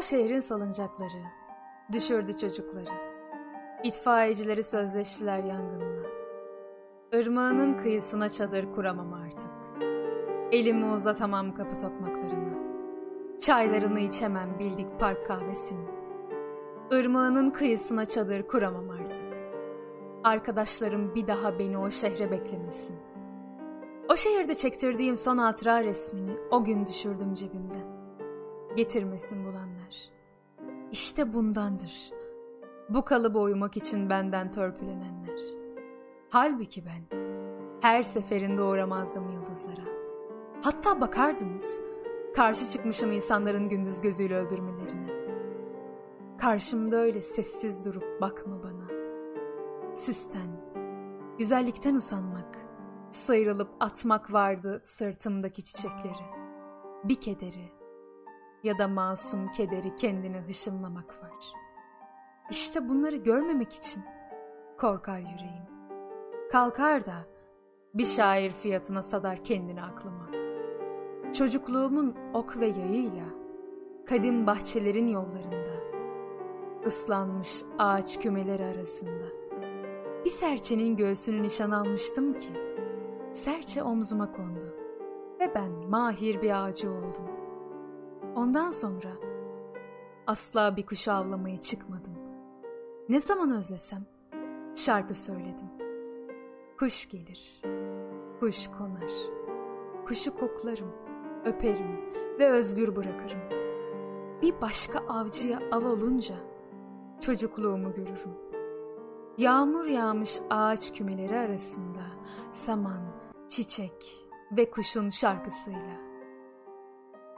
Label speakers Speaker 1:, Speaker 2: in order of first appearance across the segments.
Speaker 1: O şehrin salıncakları, düşürdü çocukları. İtfaiyecileri sözleştiler yangınla. Irmağının kıyısına çadır kuramam artık. Elimi uzatamam kapı tokmaklarına. Çaylarını içemem bildik park kahvesini. Irmağının kıyısına çadır kuramam artık. Arkadaşlarım bir daha beni o şehre beklemesin. O şehirde çektirdiğim son hatıra resmini o gün düşürdüm cebimden. Getirmesin bulanlar. İşte bundandır. Bu kalıba uymak için benden törpülenenler. Halbuki ben her seferinde uğramazdım yıldızlara. Hatta bakardınız, karşı çıkmışım insanların gündüz gözüyle öldürmelerine. Karşımda öyle sessiz durup bakma bana. Süsten, güzellikten usanmak, sıyrılıp atmak vardı sırtımdaki çiçekleri. Bir kederi ya da masum kederi kendine hışımlamak var. İşte bunları görmemek için korkar yüreğim. Kalkar da bir şair fiyatına sadar kendini aklıma. Çocukluğumun ok ve yayıyla kadim bahçelerin yollarında, ıslanmış ağaç kümeleri arasında bir serçenin göğsünü nişan almıştım ki serçe omzuma kondu ve ben mahir bir ağacı oldum. Ondan sonra asla bir kuşu avlamaya çıkmadım. Ne zaman özlesem şarkı söyledim. Kuş gelir, kuş konar, kuşu koklarım, öperim ve özgür bırakırım. Bir başka avcıya av olunca çocukluğumu görürüm. Yağmur yağmış ağaç kümeleri arasında saman, çiçek ve kuşun şarkısıyla.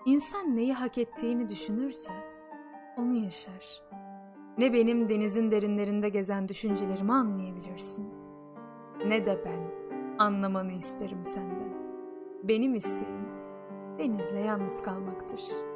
Speaker 1: İnsan neyi hak ettiğini düşünürse onu yaşar. Ne benim denizin derinlerinde gezen düşüncelerimi anlayabilirsin. Ne de ben anlamanı isterim senden. Benim isteğim denizle yalnız kalmaktır.''